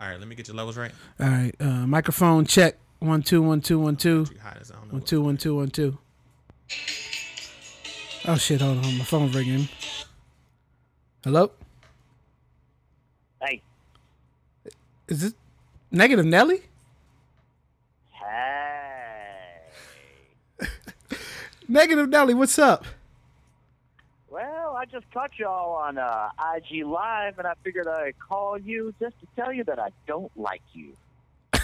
All right, let me get your levels right. All right, uh, microphone check. One two one two one two You hide this. I don't know. one what- two one two one two. Oh shit! Hold on, my phone ringing. Hello, Hey. is this negative Nelly? Hey. Negative Nelly, what's up? Well, I just caught y'all on uh, IG Live, and I figured I'd call you just to tell you that I don't like you.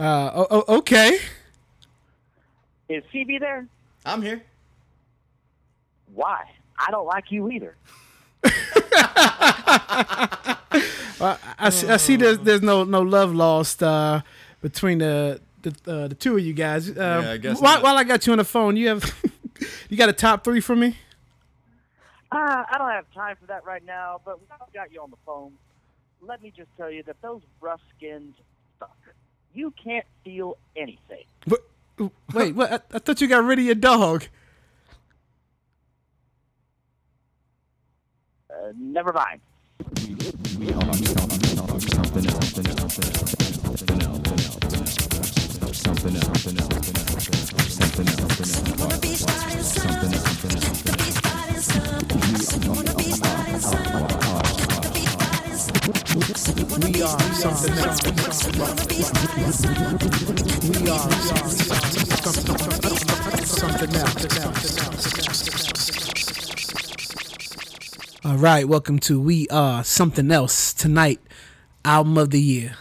Uh, oh, oh, okay. Is CB there? I'm here. Why? I don't like you either. Well, I, I see, I see there's there's no no love lost uh, between the the, uh, the two of you guys. Uh, Yeah, I guess while, while I got you on the phone, you have you got a top three for me? Uh, I don't have time for that right now, but when I've got you on the phone, let me just tell you that those rough skins suck. You can't feel anything. What, wait, what? I, I thought you got rid of your dog. Uh, never mind. We are something else. We are something else. All right, welcome to We Are Something Else tonight, album of the year.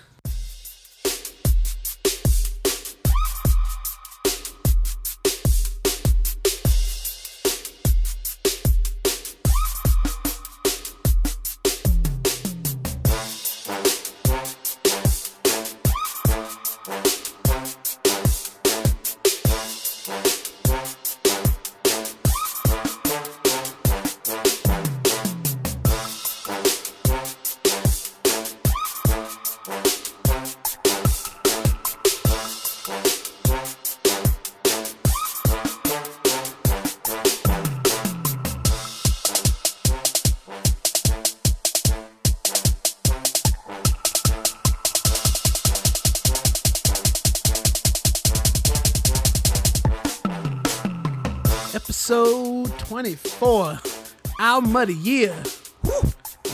Album of the year. Woo.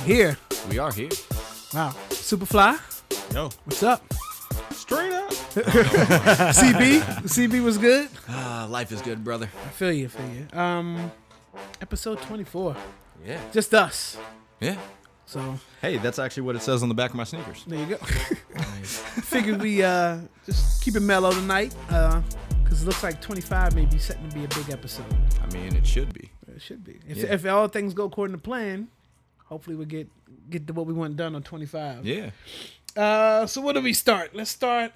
Here. We are here. Wow. Superfly, Yo, what's up? straight up. CB? CB was good? Ah, life is good, brother. I feel you, I feel you. Um, episode 24. Yeah. Just us. Yeah. So Hey, that's actually what it says on the back of my sneakers. there you go. Figured we uh just keep it mellow tonight. Uh because it looks like 25 may be setting to be a big episode. I mean, it should be. It should be. If, Yeah. if all things go according to plan, hopefully we'll get get to what we want done on 25. Yeah. Uh, so where do we start? Let's start.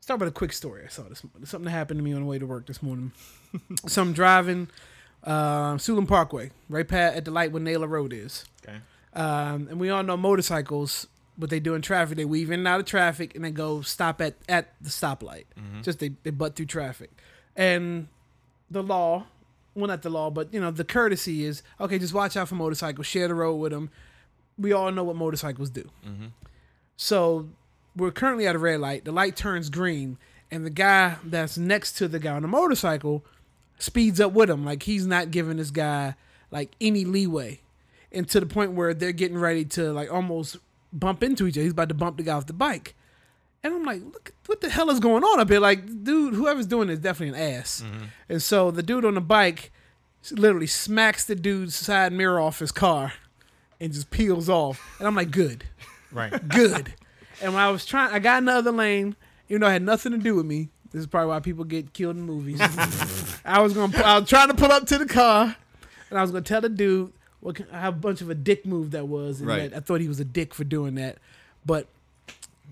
Start with a quick story I saw this morning. Something that happened to me on the way to work this morning. so I'm driving, uh, Suitland Parkway, right past at the light where Naylor Road is. Okay. Um, and we all know motorcycles. What they do in traffic, they weave in and out of traffic, and they go stop at at the stoplight. Just they they butt through traffic, and the law, well not the law, but you know the courtesy is okay. Just watch out for motorcycles. Share the road with them. We all know what motorcycles do. Mm-hmm. So we're currently at a red light. The light turns green, and the guy that's next to the guy on the motorcycle speeds up with him. Like he's not giving this guy like any leeway, and to the point where they're getting ready to like almost bump into each other. He's about to bump the guy off the bike, and I'm like, look, what the hell is going on up here? Like, dude, whoever's doing it is definitely an ass. Mm-hmm. And so the dude on the bike literally smacks the dude's side mirror off his car, and just peels off. And I'm like, good Right. good. And when I was trying, I got in the other lane, even though it had nothing to do with me. This is probably why people get killed in movies. I was gonna, I was trying to pull up to the car, and I was gonna tell the dude what how bunch of a dick move that was, and Right. that I thought he was a dick for doing that, but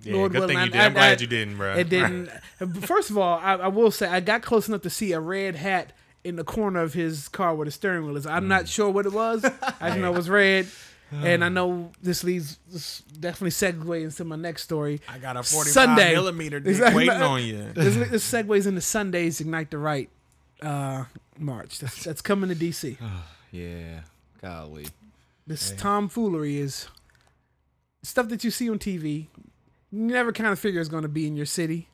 Yeah, Lord good thing you did. I- I'm glad I- you didn't, bro. it didn't. First of all, I, I will say I got close enough to see a red hat in the corner of his car where the steering wheel is. I'm not sure what it was. I just know it was red. And I know this leads this definitely segue into my next story. I got a 45 Sunday. millimeter dick Exactly. waiting on you. This, this segues into Sunday's Ignite the Right uh, March. That's, that's coming to DC. Yeah. Golly. This tomfoolery is stuff that you see on TV. You never kind of figure it's going to be in your city.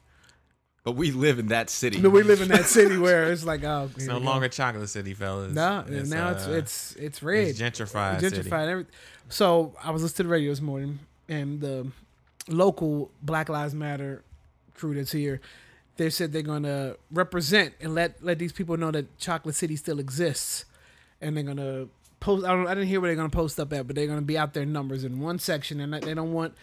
But we live in that city. But we live in that city where it's like, oh, It's no longer chocolate city, fellas. No, it's, now it's uh, it's it's red. it's gentrified. gentrified. city. So I was listening to the radio this morning, and the local Black Lives Matter crew that's here, they said they're gonna represent and let let these people know that Chocolate City still exists, and they're gonna post. I don't. I didn't hear where they're gonna post up at, but they're gonna be out there in numbers in one section, and they don't want.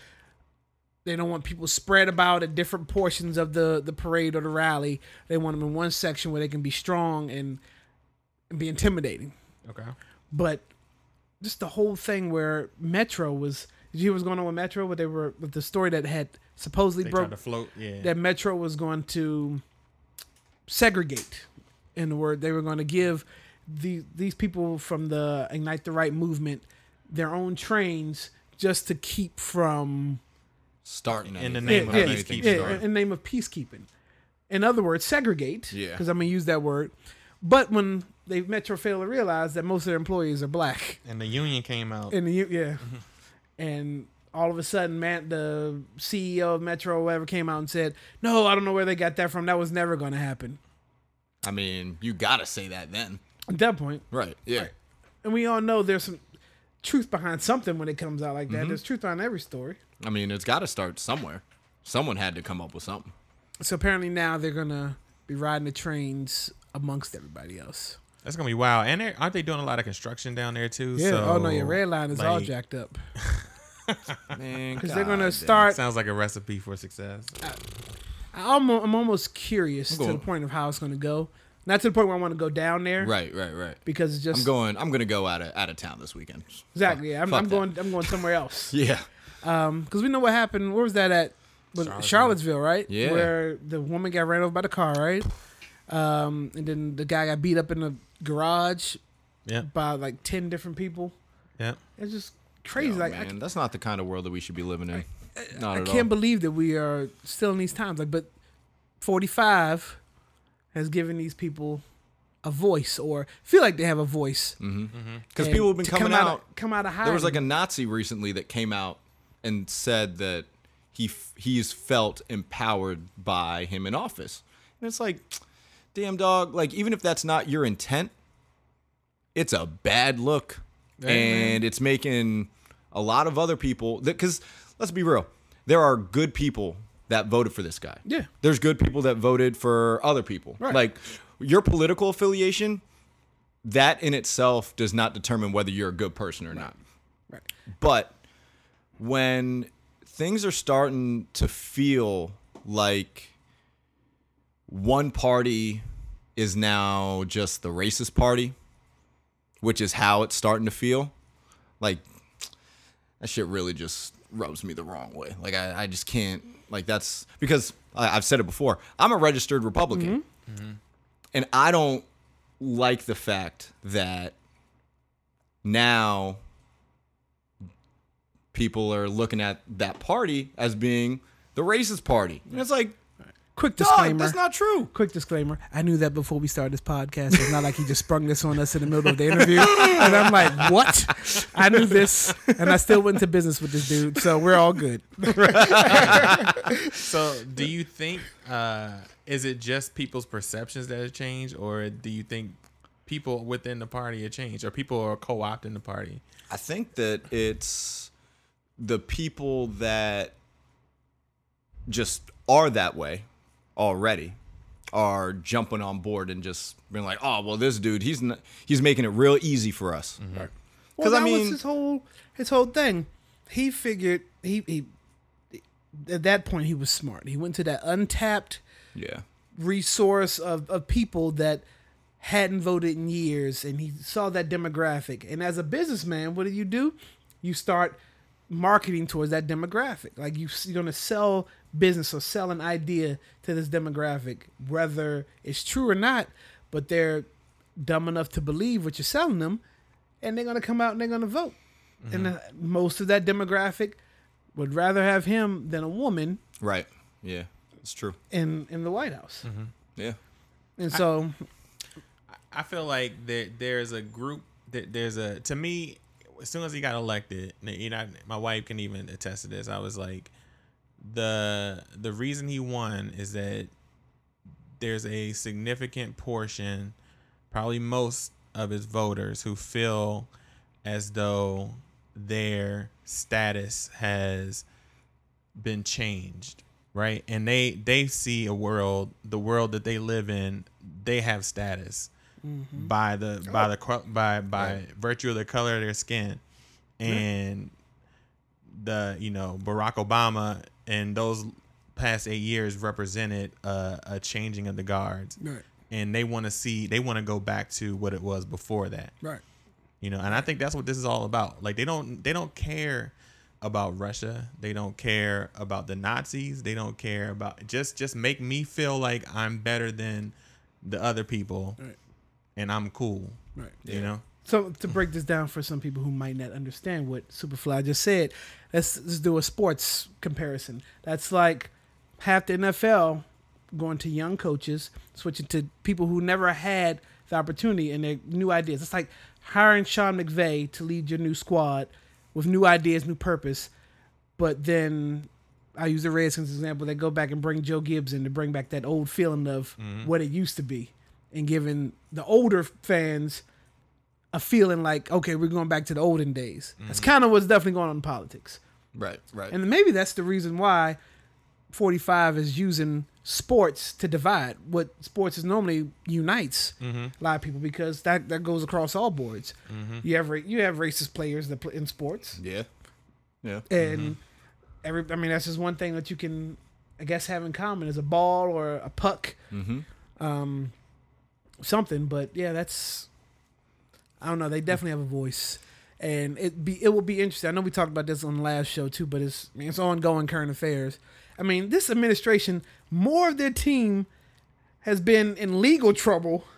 They don't want people spread about at different portions of the, the parade or the rally. They want them in one section where they can be strong and, and be intimidating Okay. but just the whole thing where Metro was. Did you hear what's going on with Metro? Where they were with the story that had supposedly They broke to float. Yeah. that Metro was going to segregate. In the word, they were going to give the these people from the Ignite the Right movement their own trains just to keep from starting In the anything, name of yeah, peacekeeping. yeah, in the name of peacekeeping. In other words, segregate. Yeah. Because I'm gonna use that word. But when they Metro failed to realize that most of their employees are black, and the union came out. in the U- yeah, mm-hmm. and all of a sudden, man, the CEO of Metro or whatever came out and said, "No, I don't know where they got that from. That was never going to happen." I mean, you gotta say that then. At that point, Right. Yeah. Right. and we all know there's some truth behind something when it comes out like that. Mm-hmm. There's truth on every story. I mean, it's gotta start somewhere. Someone had to come up with something. So apparently now they're gonna be riding the trains amongst everybody else. That's gonna be wild. And they're- aren't they doing a lot of construction down there too? Yeah. So, oh no, your red line is all jacked up Man, because they're gonna goddamn. start. Sounds like a recipe for success. I almost, I'm almost curious I'm to the point of how it's gonna go. Not to the point where I want to go down there Right, right, right. because it's just I'm going. I'm gonna go out of out of town this weekend. exactly. Yeah, I'm, I'm going. I'm going somewhere else. Yeah. Um, because we know what happened. Where was that at? Was Charlottesville. Charlottesville, right? Yeah. Where the woman got ran over by the car, right? Um, and then the guy got beat up in the garage Yeah. by like ten different people. Yeah. It's just crazy. Yo, like I, man, that's not the kind of world that we should be living in. Not I at can't all. believe that we are still in these times. Like, but forty five has given these people a voice, or feel like they have a voice. Because And Mm-hmm. people have been coming come out. of, come out of hiding. There was like a Nazi recently that came out and said that he f- he's felt empowered by him in office, and it's like, damn dog. Like even if that's not your intent, it's a bad look, and it's making a lot of other people. Because let's be real, there are good people that voted for this guy. Yeah. there's good people that voted for other people. Right. Like your political affiliation, that in itself does not determine whether you're a good person or not. Right. But when things are starting to feel like one party is now just the racist party, which is how it's starting to feel, like that shit really just rubs me the wrong way. Like I, I just can't like that's because I, I've said it before. I'm a registered Republican, mm-hmm. Mm-hmm. and I don't like the fact that now people are looking at that party as being the racist party. And it's like, quick dog, disclaimer. that's not true. Quick disclaimer. I knew that before we started this podcast. It's not like he just sprung this on us in the middle of the interview. And I'm like, what? I knew this, and I still went into business with this dude. So we're all good. So, do you think uh, is it just people's perceptions that have changed, or do you think people within the party have changed, or people are co-opting the party? I think that it's the people that just are that way already are jumping on board and just being like, "Oh, well, this dude, he's not, he's making it real easy for us." Mm-hmm. Well, Because that I mean, was his whole his whole thing. He figured he he at that point he was smart. He went to that untapped yeah, resource of, of people that hadn't voted in years and he saw that demographic and as a businessman what do you do you start marketing towards that demographic like you, you're going to sell business or sell an idea to this demographic whether it's true or not but they're dumb enough to believe what you're selling them and they're going to come out and they're going to vote. And uh, most of that demographic would rather have him than a woman right, yeah, it's true. in in the white house. Yeah, and so I feel like there there's a group that there's a to me as soon as he got elected, you know, my wife can even attest to this. I was like, the the reason he won is that there's a significant portion, probably most of his voters who feel as though their status has been changed right and they they see a world the world that they live in they have status Mm-hmm. by the by Oh. the co- by by Right. virtue of the color of their skin and the you know Barack Obama and those past eight years represented a, a changing of the guards. Right. and they want to see they want to go back to what it was before that. Right. you know and i think that's what this is all about. Like they don't they don't care about russia. They don't care about the nazis. They don't care about just just make me feel like i'm better than the other people. Right. and i'm cool. Right. you know So to break this down for some people who might not understand what Superfly just said, let's, let's do a sports comparison. That's like half the NFL going to young coaches, switching to people who never had the opportunity and their new ideas. It's like hiring Sean McVay to lead your new squad with new ideas, new purpose, but then I use the Redskins example. They go back and bring Joe Gibbs in to bring back that old feeling of mm-hmm. what it used to be, and giving the older fans a feeling like, okay, we're going back to the olden days. That's kind of what's definitely going on in politics. Right, right. And maybe that's the reason why 45 is using sports to divide. What sports is normally unites a lot of people because that, that goes across all boards. You have you have racist players that play in sports, yeah, yeah. and every I mean that's just one thing that you can I guess have in common is a ball or a puck, Mm-hmm. um, something. But yeah, that's I don't know. They definitely have a voice, and it be it will be interesting. I know we talked about this on the last show too, but it's I mean, it's ongoing current affairs. I mean, this administration, more of their team has been in legal trouble.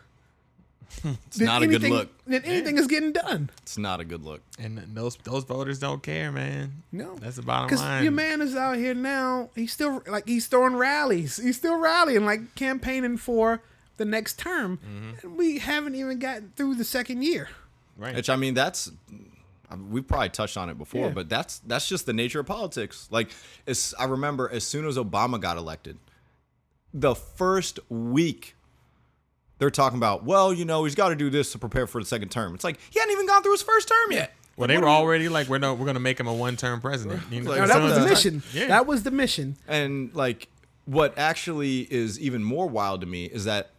It's not a good look. Than anything is getting done. It's not a good look. and those those voters don't care man No. that's the bottom Because line your man is out here now. He's still like he's throwing rallies. He's still rallying, like campaigning for the next term. Mm-hmm. And we haven't even gotten through the second year. right Which I mean, that's we've probably touched on it before, Yeah. but that's that's just the nature of politics. Like, it's, I remember as soon as Obama got elected, the first week they're talking about, well, you know, he's got to do this to prepare for the second term. It's like he hadn't even gone through his first term yet. well they were already like we're no we're gonna make him a one-term president you know, Like, No, that was the mission. yeah That was the mission. And like, what actually is even more wild to me is that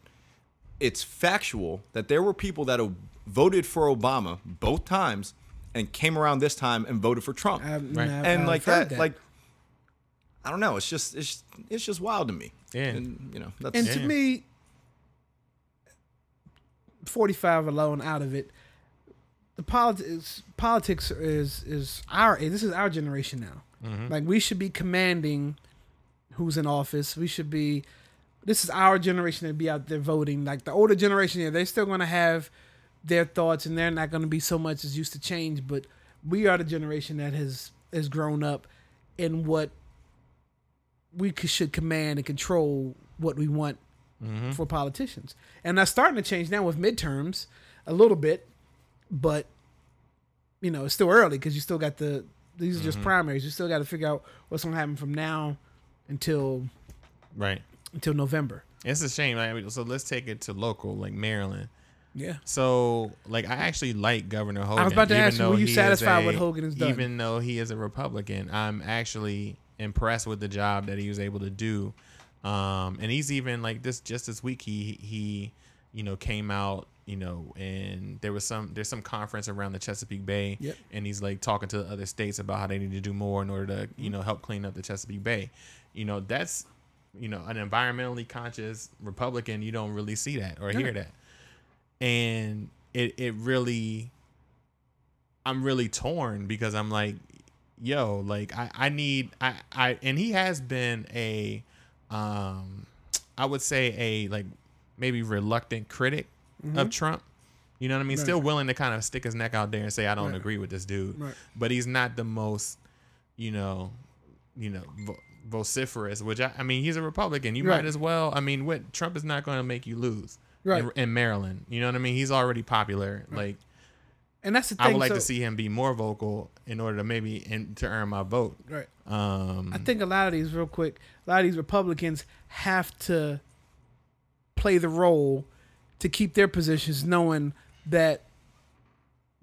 it's factual that there were people that voted for Obama both times and came around this time and voted for Trump. I've- Right. I've- and I've like heard that, like I don't know. It's just it's it's just wild to me. Yeah. and you know that's and to Yeah. me, forty-five alone out of it. The politics politics is is our this is our generation now. Mm-hmm. Like we should be commanding who's in office. We should be. This is our generation to be out there voting. Like the older generation, yeah, they're still going to have their thoughts, and they're not going to be so much as used to change. But we are the generation that has has grown up in what we should command and control what we want Mm-hmm. for politicians. And that's starting to change now with midterms a little bit, but you know, it's still early because you still got the these are Mm-hmm. just primaries. You still got to figure out what's going to happen from now until right until November. it's a shame like, so let's take it to local like maryland Yeah. So, like, I actually like Governor Hogan. I was about to ask you, were you satisfied with Hogan has done? Even though he is a Republican, I'm actually impressed with the job that he was able to do. Um, and he's even like this just this week he he you know came out you know and there was some there's some conference around the Chesapeake Bay Yep. and he's like talking to other states about how they need to do more in order to you know help clean up the Chesapeake Bay. You know that's you know an environmentally conscious Republican you don't really see that or hear that and it it really I'm really torn because I'm like yo like I I need I I and he has been a um I would say a like maybe reluctant critic of Trump you know what I mean Right. still willing to kind of stick his neck out there and say I don't Right. agree with this dude Right. but he's not the most you know you know vociferous which I, I mean he's a Republican you Right. might as well I mean what Trump is not going to make you lose Right. in, in Maryland. You know what I mean? He's already popular. Like, And that's the thing. I would like so- to see him be more vocal in order to maybe and to earn my vote. Right. Um, I think a lot of these, real quick, a lot of these Republicans have to play the role to keep their positions, knowing that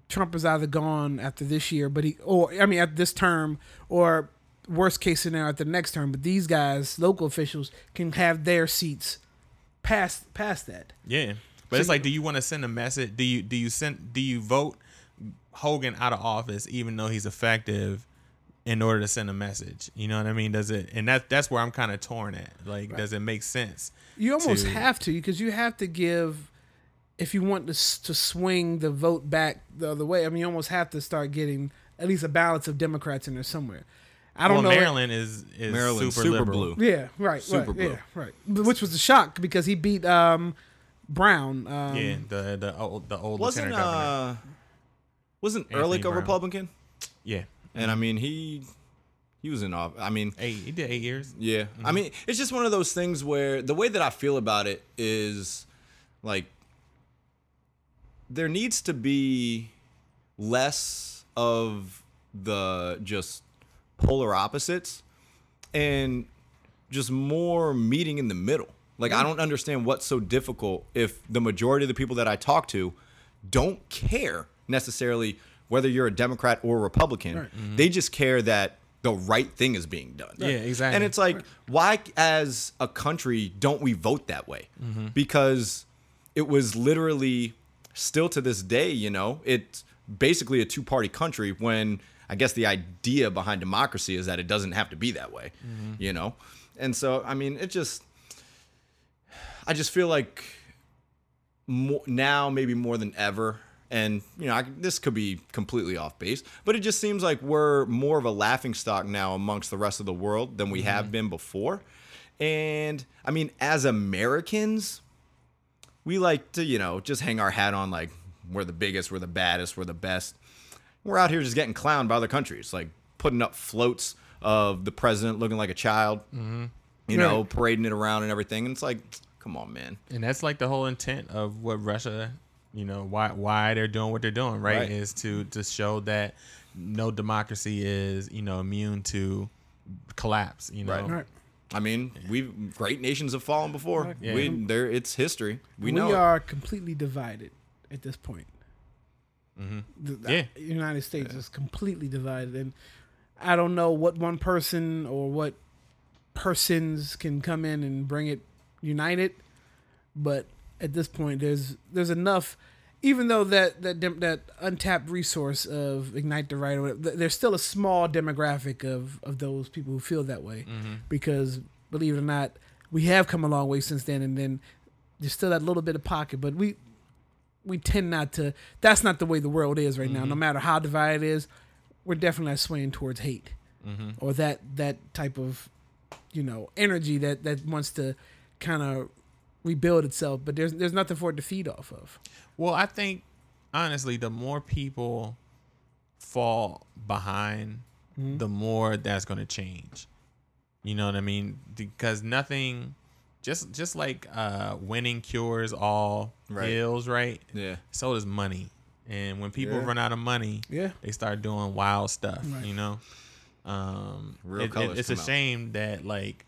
Trump is either gone after this year, but he, or I mean, at this term, or worst case scenario at the next term. But these guys, local officials, can have their seats past past that. Yeah, but it's like, do you want to send a message? Do you do you send do you vote Hogan out of office even though he's effective in order to send a message? You know what I mean? Does it? And that that's where I'm kind of torn at. Like, does it make sense? You almost to- have to because you have to give if you want to to swing the vote back the other way. I mean, you almost have to start getting at least a balance of Democrats in there somewhere. I don't well, know. Maryland is is Maryland's super, super liberal. blue. Yeah, right. Super right, blue. Yeah, right. Which was a shock because he beat um, Brown. Um, Yeah, the the old the old Wasn't lieutenant uh wasn't Anthony Ehrlich a Republican? Yeah, And I mean he he was in office. I mean eight. He did eight years. Yeah. I mean, it's just one of those things where the way that I feel about it is like there needs to be less of the just polar opposites and just more meeting in the middle. Like I mm. don't understand what's so difficult if the majority of the people that I talk to don't care necessarily whether you're a Democrat or a Republican. Mm-hmm. They just care that the right thing is being done. Yeah, exactly. And it's like, why, as a country, don't we vote that way? Mm-hmm. Because it was literally still to this day, you know, it's basically a two party country when I guess the idea behind democracy is that it doesn't have to be that way, mm-hmm. you know? And so, I mean, it just, I just feel like more, now, maybe more than ever, and you know, I, this could be completely off base, but it just seems like we're more of a laughing stock now amongst the rest of the world than we have mm-hmm. been before. And I mean, as Americans, we like to, you know, just hang our hat on like we're the biggest, we're the baddest, we're the best. We're out here just getting clowned by other countries, like putting up floats of the president looking like a child, mm-hmm. you know, Right. parading it around and everything. And it's like, come on, man. And that's like the whole intent of what Russia, you know, why why they're doing what they're doing, right? Right. Is to to show that no democracy is, you know, immune to collapse, you know. Right. Right. I mean, we great nations have fallen before. Yeah. We there it's history. We We, know. it. are completely divided at this point. Mm-hmm. The, the Yeah. United States is completely divided, and I don't know what one person or what persons can come in and bring it united. But at this point, there's there's enough. Even though that that that untapped resource of ignite the right, whatever, there's still a small demographic of of those people who feel that way. Mm-hmm. Because believe it or not, we have come a long way since then, and then there's still that little bit of pocket. But we we tend not to. That's not the way the world is right now. No matter how divided it is, we're definitely not swaying towards hate or that that type of you know energy that that wants to kind of rebuild itself. But there's there's nothing for it to feed off of. Well, I think honestly, the more people fall behind, Mm-hmm. the more that's going to change. You know what I mean? Because nothing, just just like uh, winning cures all Right. ills, right? Yeah. So does money, and when people Yeah. run out of money, Yeah. they start doing wild stuff. Right. You know, um, Real it- it- colors it's a out. shame that like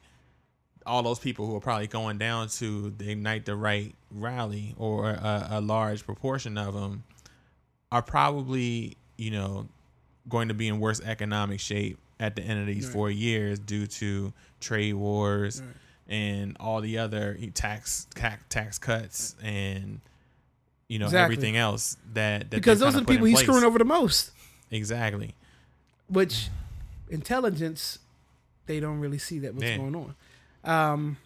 all those people who are probably going down to the ignite the right rally or a, a large proportion of them are probably you know going to be in worse economic shape at the end of these Right. four years due to trade wars Right. And all the other tax tax, tax cuts and you know Exactly. everything else that, that because those are the people he's place. screwing over the most. exactly Which intelligence, they don't really see that what's Yeah. going on. Um,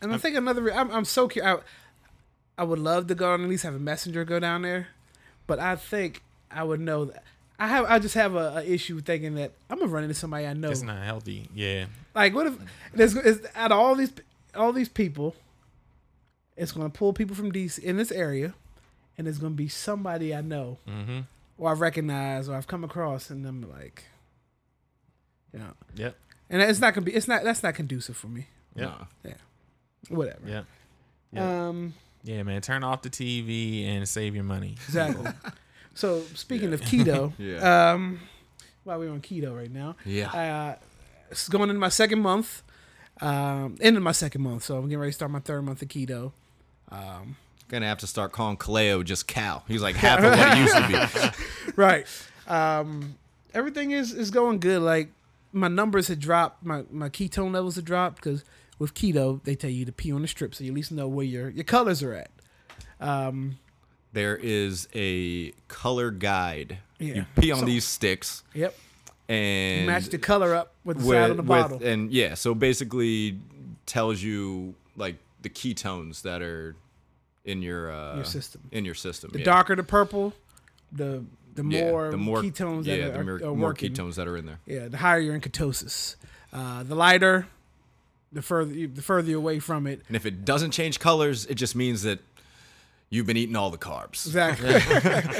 and I think another. I'm, I'm so curious. I, I would love to go and at least have a messenger go down there, but I think I would know that. I have. I just have a, a issue thinking that I'm gonna run into somebody I know. it's not healthy yeah Like, what if there's is, out of all these all these people, it's gonna pull people from DC in this area, and it's gonna be somebody I know mm-hmm or I recognize or I've come across, and I'm like, you know, yep and it's not gonna be. It's not. That's not conducive for me. yep Yeah. Whatever. yep Yep. Um. yeah man turn off the tv and save your money Exactly. So speaking of keto, Yeah. um, while we're on keto right now, Yeah. uh, it's going into my second month, um, end of my second month. So I'm getting ready to start my third month of keto. Um, Gonna have to start calling Kaleo just Cal. He's like half of what he used to be. right. Um, everything is is going good. Like my numbers had dropped, my my ketone levels had dropped because with keto they tell you to pee on the strip, so you at least know where your your colors are at. Um, There is a color guide. Yeah. You pee on So- these sticks yep. and Match the color up with the side of the bottle. and yeah, so basically tells you like the ketones that are in your uh, Your system. In your system. the yeah. darker the purple, the the more, Yeah, the more ketones yeah, that the more, are more ketones that are in there. Yeah, the higher you're in ketosis. Uh, the lighter, the further you, the further you're away from it. And if it doesn't change colors, it just means that you've been eating all the carbs. Exactly.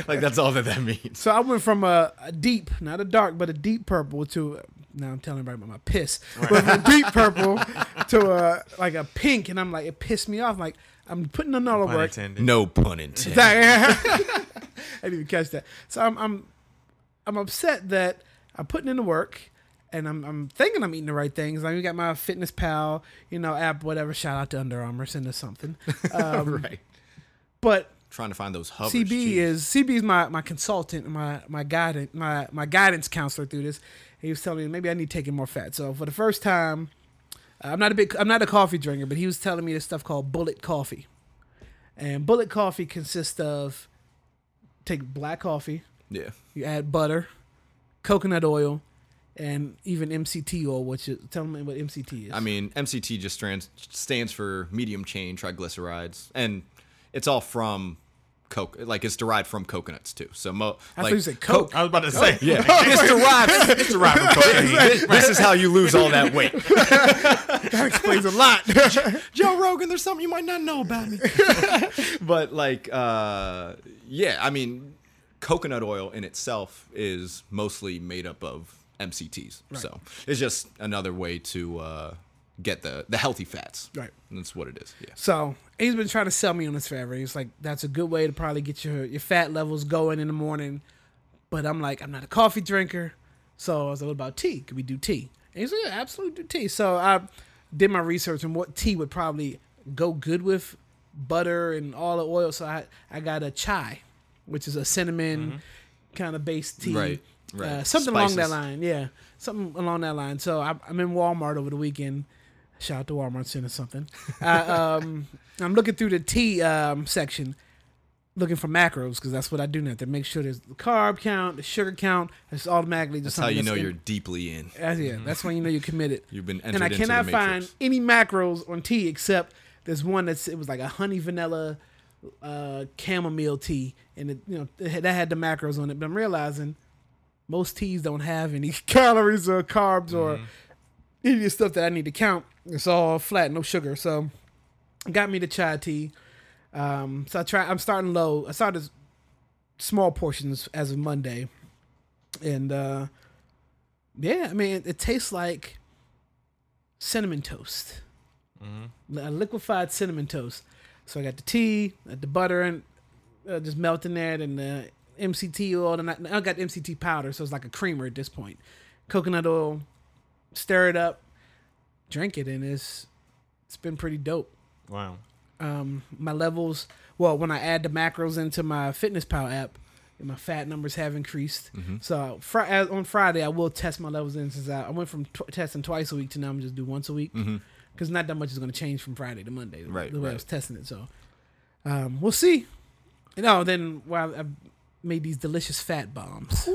like that's all that that means. So I went from a, a deep, not a dark, but a deep purple to now I'm telling everybody about my piss, but from a deep purple to a like a pink, and I'm like it pissed me off. Like I'm putting in all the Pun work. intended. No pun intended. I didn't even catch that. So I'm I'm I'm upset that I'm putting in the work and I'm I'm thinking I'm eating the right things. I Like we got MyFitnessPal, you know, app, whatever. Shout out to Under Armour, send us something. Um, right. But Trying to find those hovers. CB jeez. is CB is my my consultant, my my guidance, my my guidance counselor through this. He was telling me maybe I need to take in more fat. So for the first time, uh, I'm not a big I'm not a coffee drinker, but he was telling me this stuff called Bullet Coffee, and Bullet Coffee consists of take black coffee, yeah. you add butter, coconut oil, and even MCT oil. Which is tell me what MCT is. I mean, MCT just stands stands for medium chain triglycerides, and it's all from coke. Like it's derived from coconuts too. So mo- I like thought you said Coke. I was about to say. Yeah, it's derived. It's derived from cocaine. This, this is how you lose all that weight. that explains a lot. Joe Rogan, there's something you might not know about me. but like, uh, yeah, I mean, coconut oil in itself is mostly made up of MCTs. So it's just another way to uh, get the the healthy fats. Right. And that's what it is. Yeah. So he's been trying to sell me on this forever. He's like, that's a good way to probably get your your fat levels going in the morning. But I'm like, I'm not a coffee drinker. So I was like, what about tea? Could we do tea? And he's like, yeah, absolutely do tea. So I did my research on what tea would probably go good with butter and all the oil. So I I got a chai, which is a cinnamon kind of based tea. Right, right. Uh, something along that line. Yeah. Something along that line. So I, I'm in Walmart over the weekend. Shout out to Walmart sending something. I, um, I'm looking through the tea um, section, looking for macros because that's what I do now to make sure there's the carb count, the sugar count. It's automatically just That's how you know in- you're deeply in. that's, yeah, that's when you know you're committed. You've been and I cannot find any macros on tea except there's one that's it was like a honey vanilla uh, chamomile tea, and it, you know it had, that had the macros on it. But I'm realizing most teas don't have any calories or carbs or Mm-hmm. any the stuff that I need to count. It's all flat, no sugar. So got me the chai tea. Um, so I try. I'm starting low. I started small portions as of Monday, and uh, yeah, I mean it, it tastes like cinnamon toast, a liquefied cinnamon toast. So I got the tea, got the butter, and uh, just melting that, and the MCT oil, and I, I got MCT powder, so it's like a creamer at this point. Coconut oil, stir it up, drink it, and it's it's been pretty dope Wow. um, my levels. Well, when I add the macros into MyFitnessPal app, my fat numbers have increased. So fr- on Friday, I will test my levels in since I, I went from tw- testing twice a week to now I'm just do once a week because not that much is going to change from Friday to Monday. the- Right, the way I was testing it. So um, we'll see. You know, then while I made these delicious fat bombs.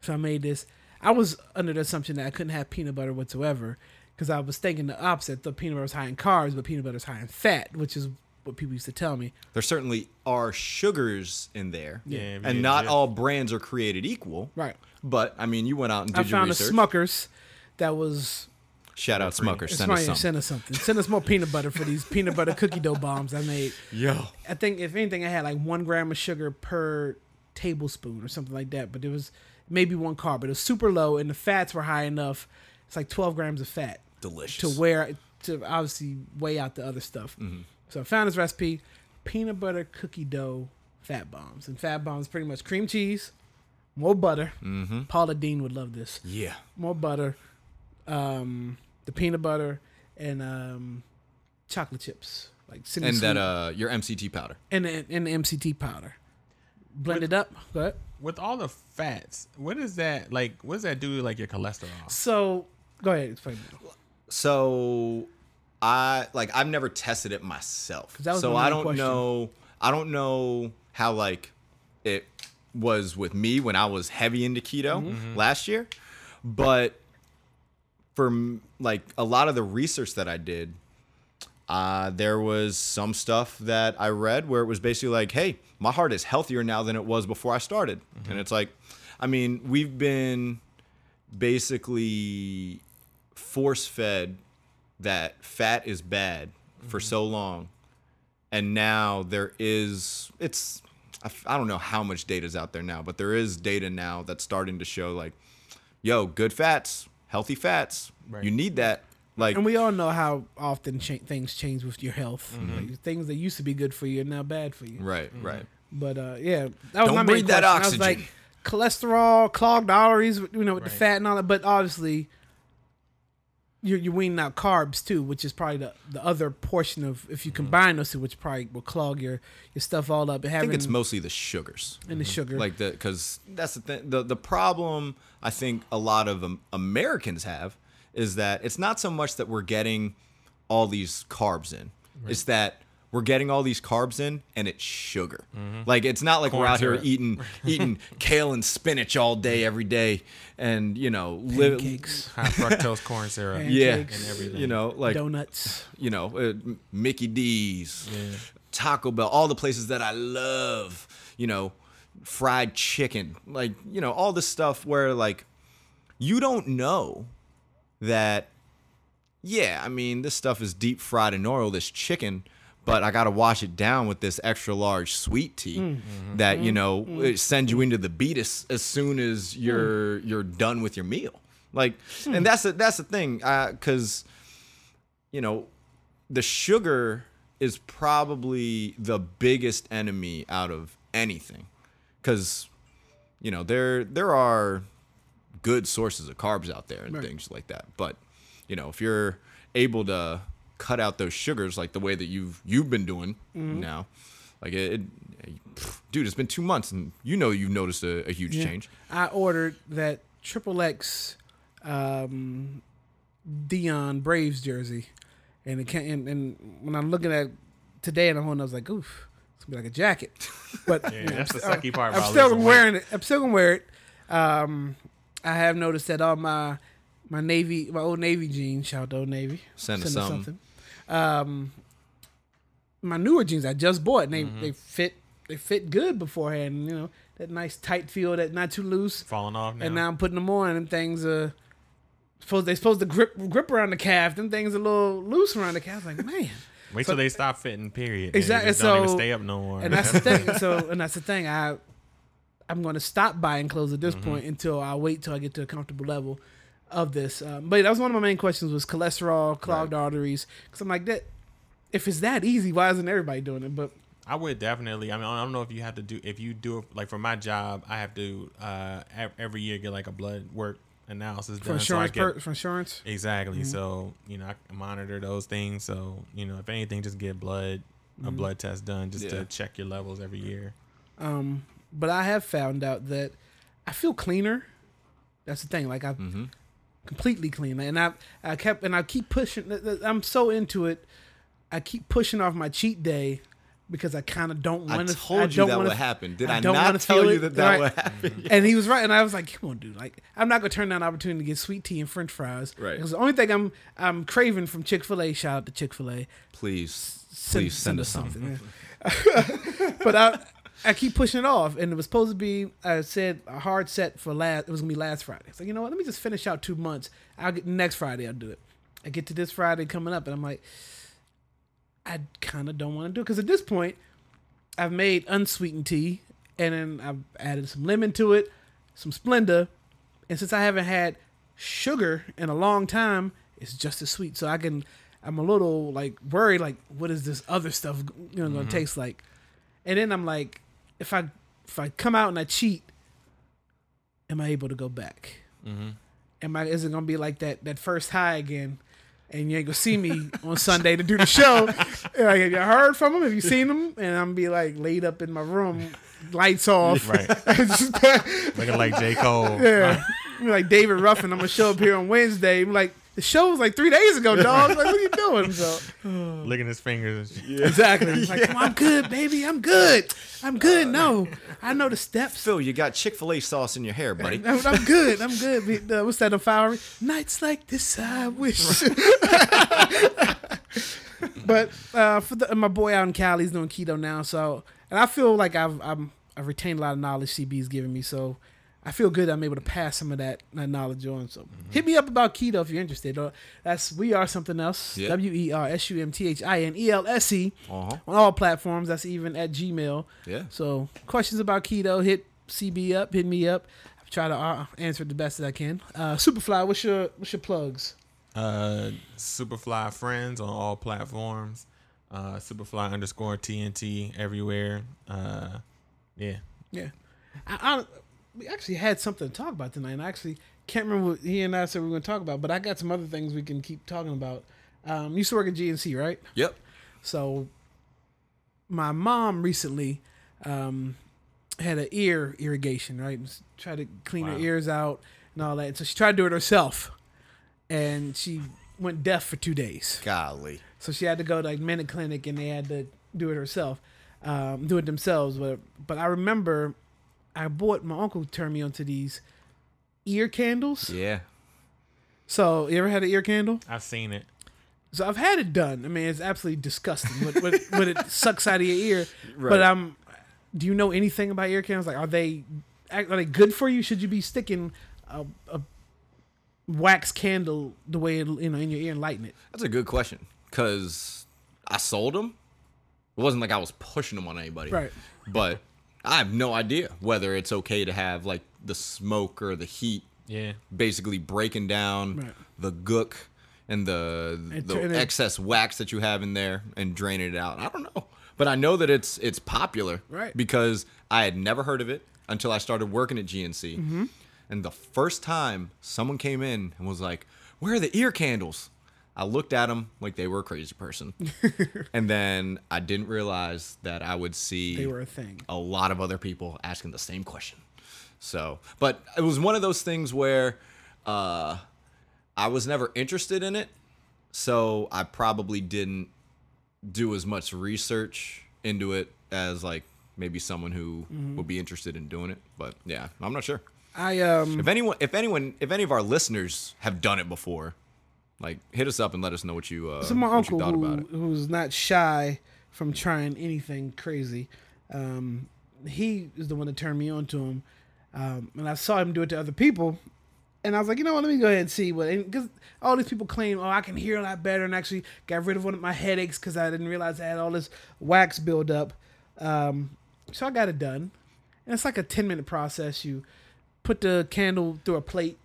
So I made this. I was under the assumption that I couldn't have peanut butter whatsoever because I was thinking the opposite. The peanut butter was high in carbs, but peanut butter is high in fat, which is what people used to tell me. There certainly are sugars in there. Yeah, And get not Jif. all brands are created equal. Right. But I mean, you went out and I did your found a research. Smuckers that was. Shout out Smuckers. Send us fine. some. Send us something. Send us more peanut butter for these peanut butter cookie dough bombs I made. Yo. I think if anything, I had like one gram of sugar per tablespoon or something like that. But it was maybe one carb, but it was super low, and the fats were high enough. It's like twelve grams of fat. Delicious. to wear to obviously weigh out the other stuff. Mm-hmm. So I found this recipe: peanut butter cookie dough fat bombs, and fat bombs pretty much cream cheese, more butter. Mm-hmm. Paula Deen would love this. Yeah. More butter, um, the peanut butter, and um, chocolate chips like cinnamon And that uh your MCT powder. and and the MCT powder. Blend it up. Go ahead. With all the fats, what is that like? What does that do to like your cholesterol? So go ahead. Explain. So I like I've never tested it myself. that was So I don't question. know I don't know how like it was with me when I was heavy into keto Mm-hmm. last year. But for like a lot of the research that I did, uh, there was some stuff that I read where it was basically like, hey, my heart is healthier now than it was before I started. And it's like, I mean, we've been basically force fed that fat is bad for so long. And now there is, it's, I don't know how much data is out there now, but there is data now that's starting to show like, yo, good fats, healthy fats, Right. you need that. Like, And we all know how often cha- things change with your health. Like, things that used to be good for you are now bad for you. right, right. But uh, yeah, that was Don't my main breathe that question. I was oxygen. like cholesterol, clogged arteries, you know, with the fat and all that. But obviously, you're you're weaning out carbs too, which is probably the, the other portion of if you combine those two, which probably will clog your your stuff all up. I think it's mostly the sugars. in the sugar. like the because that's the thing the, the problem i think a lot of um, americans have is that it's not so much that we're getting all these carbs in it's that we're getting all these carbs in and it's sugar like it's not like we're Corn out here eating eating kale and spinach all day every day and you know li- pancakes, High fructose corn syrup. Pan- yeah And everything. you know like donuts. you know, uh, Mickey D's, Yeah. Taco Bell, all the places that I love, you know, fried chicken, like, you know, all this stuff where like you don't know that yeah, I mean, this stuff is deep fried in oil, this chicken, but I got to wash it down with this extra large sweet tea mm. mm-hmm. that, you mm-hmm. know, mm-hmm. it sends you into the beatus as soon as you're mm. you're done with your meal. Like, hmm. and that's the, that's the thing, uh, cuz you know, the sugar is probably the biggest enemy out of anything. Because you know there there are good sources of carbs out there and Right. things like that but you know if you're able to cut out those sugars like the way that you've you've been doing Mm-hmm. now like it, it pff, dude it's been two months and you know you've noticed a, a huge Yeah. change I ordered that triple X um, Deion Braves jersey, and it can and, and when I'm looking at today and I'm holding, I was like, oof, it's gonna be like a jacket. But Yeah, you know, that's the I'm sucky part I'm still losing weight. wearing it. I'm still gonna wear it. Um, I have noticed that all my my navy, my old navy jeans, shout out old navy, Send us us something. Um, my newer jeans I just bought, and they Mm-hmm. they fit they fit good beforehand. You know that nice tight feel, that not too loose. Falling off now. And now I'm putting them on, and things uh supposed they supposed to grip grip around the calf. Them things a little loose around the calf. Like man, Wait till they stop fitting. Period. Exactly, They just don't even so- stay up no more. and that's the thing. So and that's the thing. I I'm going to stop buying clothes at this point until I wait till I get to a comfortable level of this. Um, but that was one of my main questions was cholesterol, clogged arteries. Because I'm like that. If it's that easy, why isn't everybody doing it? But I would definitely. I mean, I don't know if you have to do if you do it like for my job. I have to uh every year get like a blood work analysis for done. so I insurance, get, per, for insurance, exactly. So you know, I monitor those things. So you know, if anything, just get blood a blood test done just Yeah. to check your levels every year. Um, but I have found out that I feel cleaner. That's the thing. Like I Mm-hmm. completely clean, and I I kept and I keep pushing. I'm so into it. I keep pushing off my cheat day because I kind of don't want to. told you don't that wanna, would happen. Did I I, not tell you it. that that Right. would happen? And he was right, and I was like, "Come on, dude! Like, I'm not gonna turn down the opportunity to get sweet tea and French fries. Right. Because the only thing I'm I'm craving from Chick Fil A. Shout out to Chick Fil A. Please, Send, please send, us something. yeah. but I I keep pushing it off, and it was supposed to be. I said a hard set for last. It was gonna be last Friday. So you know what? Let me just finish out two months. I'll get next Friday. I'll do it. I get to this Friday coming up, and I'm like, I kind of don't want to do it because at this point, I've made unsweetened tea, and then I've added some lemon to it, some Splenda, and since I haven't had sugar in a long time, it's just as sweet. So I can. I'm a little like worried, like what is this other stuff you know Mm-hmm. gonna taste like? And then I'm like, if I if I come out and I cheat, am I able to go back? Mm-hmm. Am I is it gonna be like that that first high again? And you ain't gonna see me on Sunday to do the show. And, Like, have you heard from him? Have you seen him? And I'm gonna be like laid up in my room, lights off. Right. Looking like J. Cole. Yeah. You're like David Ruffin, I'm gonna show up here on Wednesday. I'm like, the show was like three days ago, dog. Like, what are you doing? So Licking his fingers. and shit. exactly. Like, "Come on, I'm good, baby. I'm good. I'm good. No, I know the steps. Phil, you got Chick Fil A sauce in your hair, buddy. I'm, I'm good. I'm good. Uh, what's that? A fiery nights like this, I wish. but uh, for the, my boy out in Cali, he's doing keto now. So, and I feel like I've I'm, I've retained a lot of knowledge CB's giving me. So, I feel good. I'm able to pass some of that, that knowledge on. So, hit me up about keto if you're interested. Or that's we are something else. Yeah. W e r s u m t h i n e l s e Uh-huh. on all platforms. That's even at Gmail. Yeah. So questions about keto, hit CB up, hit me up. I try to uh, answer it the best that I can. Uh, Superfly, what's your what's your plugs? Uh, Superfly friends on all platforms. Uh, Superfly underscore TNT everywhere. Uh, yeah. Yeah, I, I we actually had something to talk about tonight. And I actually can't remember what he and I said we were going to talk about, but I got some other things we can keep talking about. Um, you used to work at GNC, right? Yep. So my mom recently um, had an ear irrigation, right? Tried to clean her ears out and all that. And so she tried to do it herself, and she went deaf for two days. Golly. So she had to go to like Minute Clinic, and they had to do it herself, um, do it themselves. But but I remember I bought my uncle turned me onto these ear candles. Yeah. So you ever had an ear candle? I've seen it. So I've had it done. I mean, it's absolutely disgusting when, when, when it sucks out of your ear. Right. But um, do you know anything about ear candles? Like, are they are they good for you? Should you be sticking a, a wax candle the way it, you know in your ear and lighting it? That's a good question because I sold them. It wasn't like I was pushing them on anybody. Right. But I have no idea whether it's okay to have like the smoke or the heat Yeah. basically breaking down Right. the gook and the And the turn it- excess wax that you have in there and draining it out. I don't know. But I know that it's it's popular. Right. Because I had never heard of it until I started working at GNC. Mm-hmm. And the first time someone came in and was like, "Where are the ear candles?" I looked at them like they were a crazy person. and then I didn't realize that I would see They were a thing. a lot of other people asking the same question. So, but it was one of those things where uh, I was never interested in it. So I probably didn't do as much research into it as like maybe someone who would be interested in doing it. But yeah, I'm not sure. I um If anyone, if anyone, if any of our listeners have done it before, like hit us up and let us know what you, uh, So my uncle, thought who, about it. who's not shy from trying anything crazy, um, he is the one that turned me on to him, um, and I saw him do it to other people, and I was like, you know what, let me go ahead and see what. Because all these people claim, oh, I can hear a lot better, and actually got rid of one of my headaches because I didn't realize I had all this wax build up. Um, so I got it done, and it's like a ten minute process. You put the candle through a plate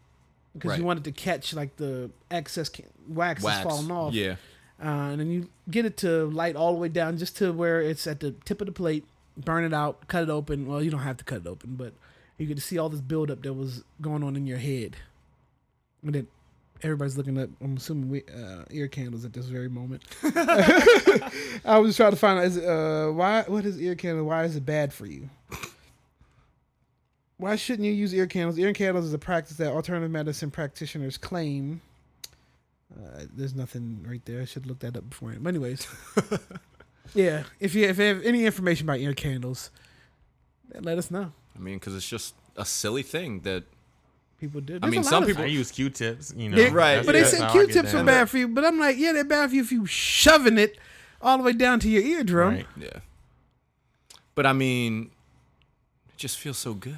because Right. you wanted to catch like the excess wax, Wax. that's falling off. Yeah. Uh, and then you get it to light all the way down just to where it's at the tip of the plate. Burn it out, cut it open. Well, you don't have to cut it open, but you get to see all this buildup that was going on in your head. And then everybody's looking at, I'm assuming, we, uh, ear candles at this very moment. I was trying to find out, is it, uh, why, what is ear candle? Why is it bad for you? Why shouldn't you use ear candles? Ear candles is a practice that alternative medicine practitioners claim uh, there's nothing right there. I should look that up before. But anyways, yeah. If you if you have any information about ear candles, let us know. I mean, because it's just a silly thing that People do. I mean, some people- I use Q-tips. You know. Yeah, Right. That's- but they that's said how I get Q-tips are bad for you. But I'm like, yeah, they're bad for you if you shoving it all the way down to your eardrum. Right. Yeah. But I mean, it just feels so good.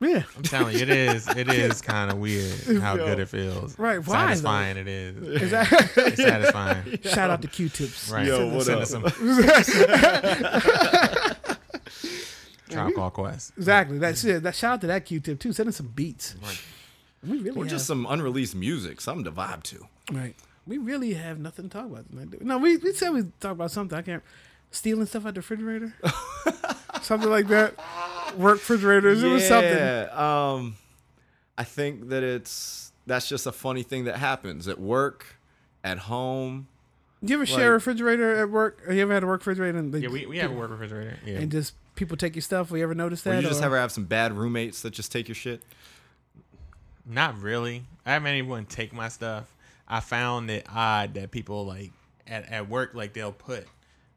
Yeah. I'm telling you, it is. It is kind of weird how good it feels. Right, why, though? Satisfying it is. Is that- It's satisfying. Shout out to Q-tips. Right. Yo, Send what us up? some- Tribe Called Quest. Exactly. That's it. That shout out to that Q-tip too. Send us some beats. Right. We really Or have, just some unreleased music, something to vibe to. right. We really have nothing to talk about tonight. do we? No, we we said we talk about something. I can't stealing stuff out the refrigerator. something like that. Work refrigerators. It was something. Um, I think that it's that's just a funny thing that happens at work, at home. Do you ever share a refrigerator at work? Or you ever had a work refrigerator and, they, Yeah, we, we have a work refrigerator. Yeah. and just people take your stuff? We ever notice that? Or you just or- ever have some bad roommates that just take your shit. Not really. I haven't anyone take my stuff. I found it odd that people like at, at work like they'll put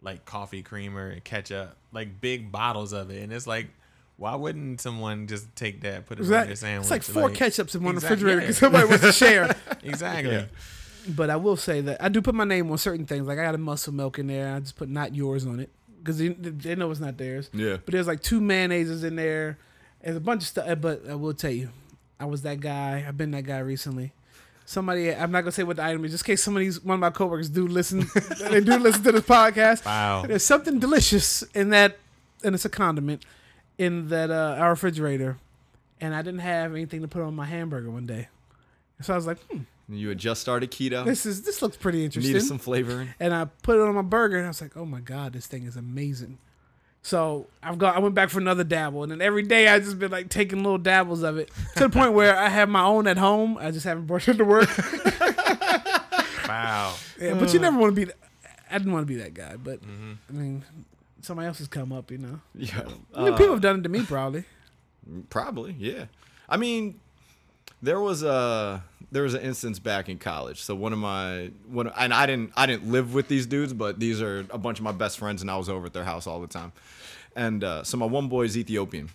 like coffee creamer and ketchup, like big bottles of it, and it's like, why wouldn't someone just take that, put it Is on that- their sandwich? it's like four ketchups in one Exact- refrigerator yeah. because somebody wants to share. Exactly. But I will say that I do put my name on certain things. Like I got a muscle milk in there. I just put not yours on it because they, they know it's not theirs. Yeah. But there's like two mayonnaises in there. There's a bunch of stuff. But I will tell you, I was that guy. I've been that guy recently. Somebody, I'm not gonna say what the item is, just in case somebody's one of my coworkers do listen. they do listen to this podcast. Wow. There's something delicious in that, and it's a condiment in that uh, our refrigerator, and I didn't have anything to put on my hamburger one day. So I was like, hmm, You had just started keto. this is this looks pretty interesting. Needed some flavoring. and I put it on my burger, and I was like, oh my god, this thing is amazing. So I've got I went back for another dabble, and then every day I just been like taking little dabbles of it to the point where I have my own at home. I just haven't brought it to work. Wow. Yeah, but you never want to be. th- I didn't want to be that guy, but Mm-hmm. I mean, somebody else has come up, you know. Yeah. I mean, Uh, people have done it to me, probably. Probably, yeah. I mean, there was a there was an instance back in college. So one of my one and I didn't I didn't live with these dudes, but these are a bunch of my best friends, and I was over at their house all the time. And uh, so my one boy is Ethiopian,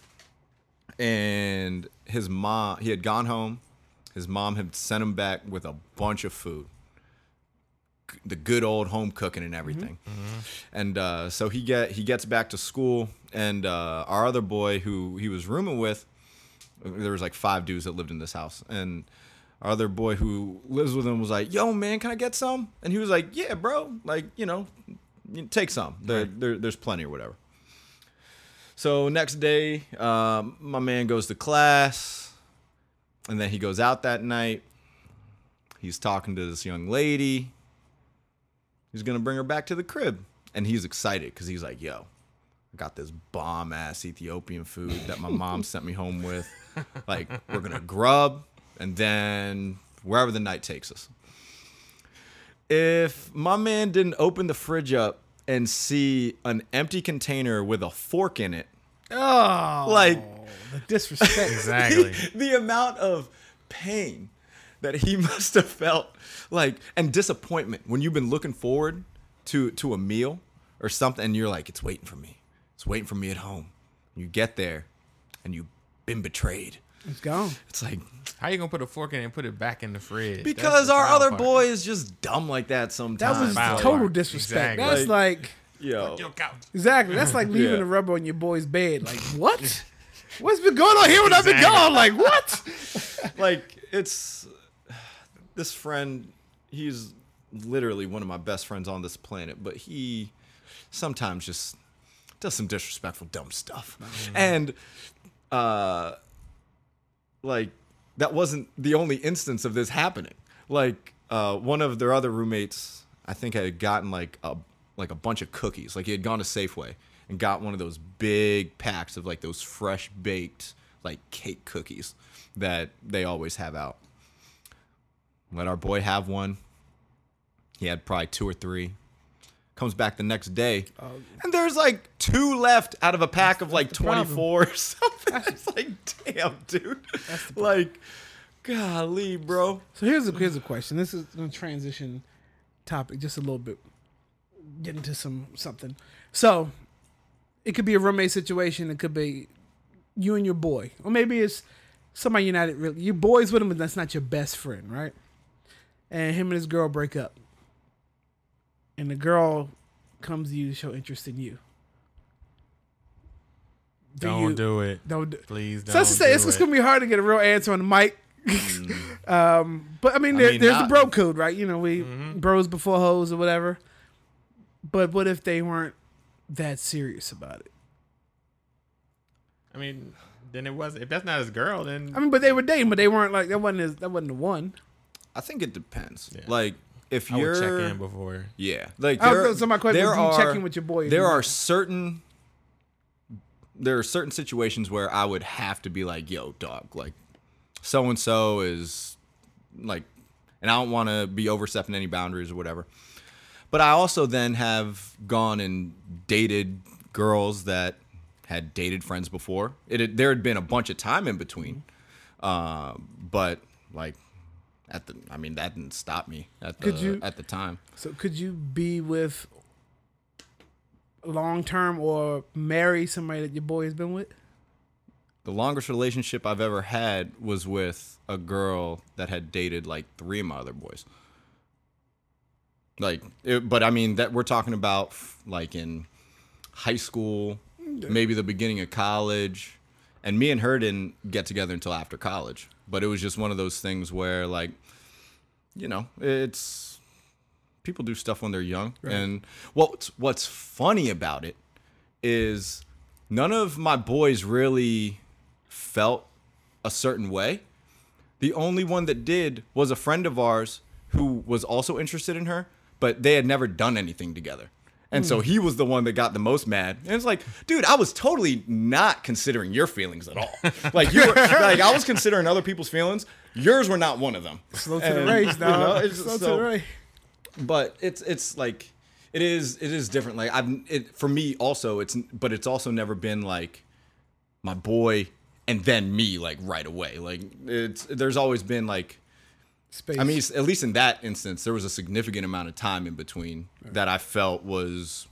and his mom he had gone home. His mom had sent him back with a bunch of food, the good old home cooking and everything. And uh, so he get he gets back to school, and uh, our other boy who he was rooming with, there was like five dudes that lived in this house, and our other boy who lives with him was like, "Yo, man, can I get some?" And he was like, "Yeah, bro, like you know, take some. There, there, there's plenty or whatever." So next day, um, my man goes to class, and then he goes out that night. He's talking to this young lady. He's gonna bring her back to the crib, and he's excited because he's like, "Yo, I got this bomb ass Ethiopian food that my mom sent me home with. Like, we're gonna grub, and then wherever the night takes us." If my man didn't open the fridge up and see an empty container with a fork in it, Oh, like the disrespect. Exactly. the amount of pain that he must have felt like and disappointment when you've been looking forward to to a meal or something and you're like it's waiting for me it's waiting for me at home you get there and you've been betrayed it's gone. it's like How you gonna put a fork in it and put it back in the fridge? Because the our other part. boy is just dumb like that sometimes. That was total part. disrespect. Exactly. That's like yo Yo, couch. exactly. That's like leaving Yeah. the rubber on your boy's bed. Like what? What's been going on here when I've been gone? Like what? like it's this friend he's literally one of my best friends on this planet but he sometimes just does some disrespectful dumb stuff. And uh like that wasn't the only instance of this happening. Like uh one of their other roommates i think had gotten like a like a bunch of cookies. Like he had gone to safeway and got one of those big packs of like those fresh baked like cake cookies that they always have out let our boy have one he had probably two or three comes back the next day uh, and there's like two left out of a pack of like the problem. 24 or something it's like damn dude like golly bro So here's a here's a question. This is gonna transition topic just a little bit. Get into some something. So it could be a roommate situation. It could be you and your boy, or maybe it's somebody you're not really. Your boys with him, but that's not your best friend, right? And him and his girl break up, and the girl comes to you to show interest in you. Do Don't you- do it. Don't do, Please don't. so that's to say, it's, it's gonna be hard to get a real answer on the mic. um, but I mean, I mean, there's not- the bro code, right? You know, we Mm-hmm. bros before hoes or whatever. But what if they weren't that serious about it? I mean, then it was. If that's not his girl, then I mean, but they were dating, but they weren't like that. wasn't his, that wasn't the one. I think it depends Yeah. like if I you're would check in before. yeah like there, gonna- so my question there was, you are check with your boy there you- are certain there are certain situations where I would have to be like, "Yo, dog, like so and so is like," and I don't want to be overstepping any boundaries or whatever. But I also then have gone and dated girls that had dated friends before. It had, there had been a bunch of time in between, uh, but like at the, I mean, that didn't stop me at the you- at the time. So could you be with long term or marry somebody that your boy has been with? The longest relationship I've ever had was with a girl that had dated like three of my other boys. Like, it, but I mean that we're talking about f- like in high school, maybe the beginning of college, and me and her didn't get together until after college. But it was just one of those things where like, you know, it's people do stuff when they're young, and what's what's funny about it is none of my boys really felt a certain way. The only one that did was a friend of ours who was also interested in her, but they had never done anything together. And so hmm. he was the one that got the most mad. And it's like, dude, I was totally not considering your feelings at all. Like you were like I was considering other people's feelings. Yours were not one of them. Slow to the race, you know, dog. it's- Slow to the race. but it's it's like it is it is different like i've it for me also it's but it's also never been like my boy and then me like right away like it's there's always been like Space. i mean at least in that instance there was a significant amount of time in between that i felt was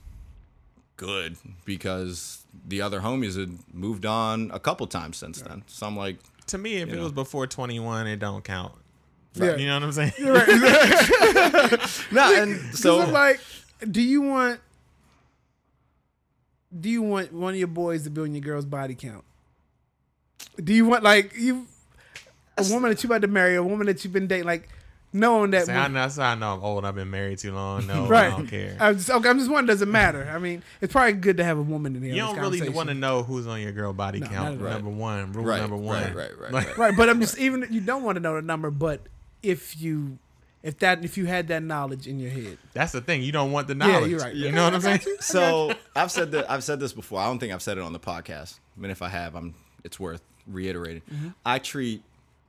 good because the other homies had moved on a couple times since then so i'm like To me, if it know. was before 21, it don't count. Yeah. You know what I'm saying? No, and so so like, do you want? Do you want one of your boys to be on your girl's body count? Do you want like you a woman that you about to marry, a woman that you've been dating, like knowing that? Say, I know, so I know I'm old. I've been married too long. No, right. I don't care. I'm just, okay, I'm just wondering. Does it matter? I mean, it's probably good to have a woman in here. you don't really want to know who's on your girl body not count. at all. Number one, rule right number one. right right right, Like, right. Right, but I'm just even you don't want to know the number, but if you if that if you had that knowledge in your head, That's the thing. You don't want the knowledge. Yeah, you're right. You Yeah. know what I'm saying? so I've said that I've said this before. I don't think I've said it on the podcast. I mean, if I have, I'm. It's worth reiterating. Mm-hmm. I treat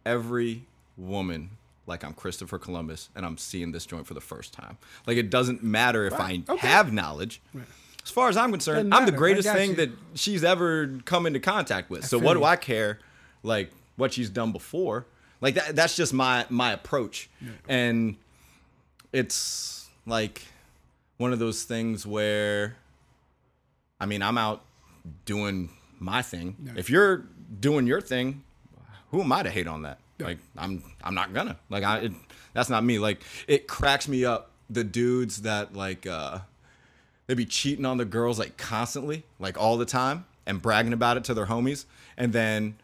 every woman like I'm Christopher Columbus and I'm seeing this joint for the first time. Like it doesn't matter if I Okay. have knowledge. As far as I'm concerned, I'm the greatest thing you. that she's ever come into contact with. So feel what do. I care? Like what she's done before. Like that. That's just my my approach. And it's like one of those things where I mean, I'm out doing my thing. If you're doing your thing, who am I to hate on that? Like I'm I'm not gonna. Like I it, that's not me. Like it cracks me up the dudes that like uh they be cheating on the girls like constantly, like all the time and bragging about it to their homies and then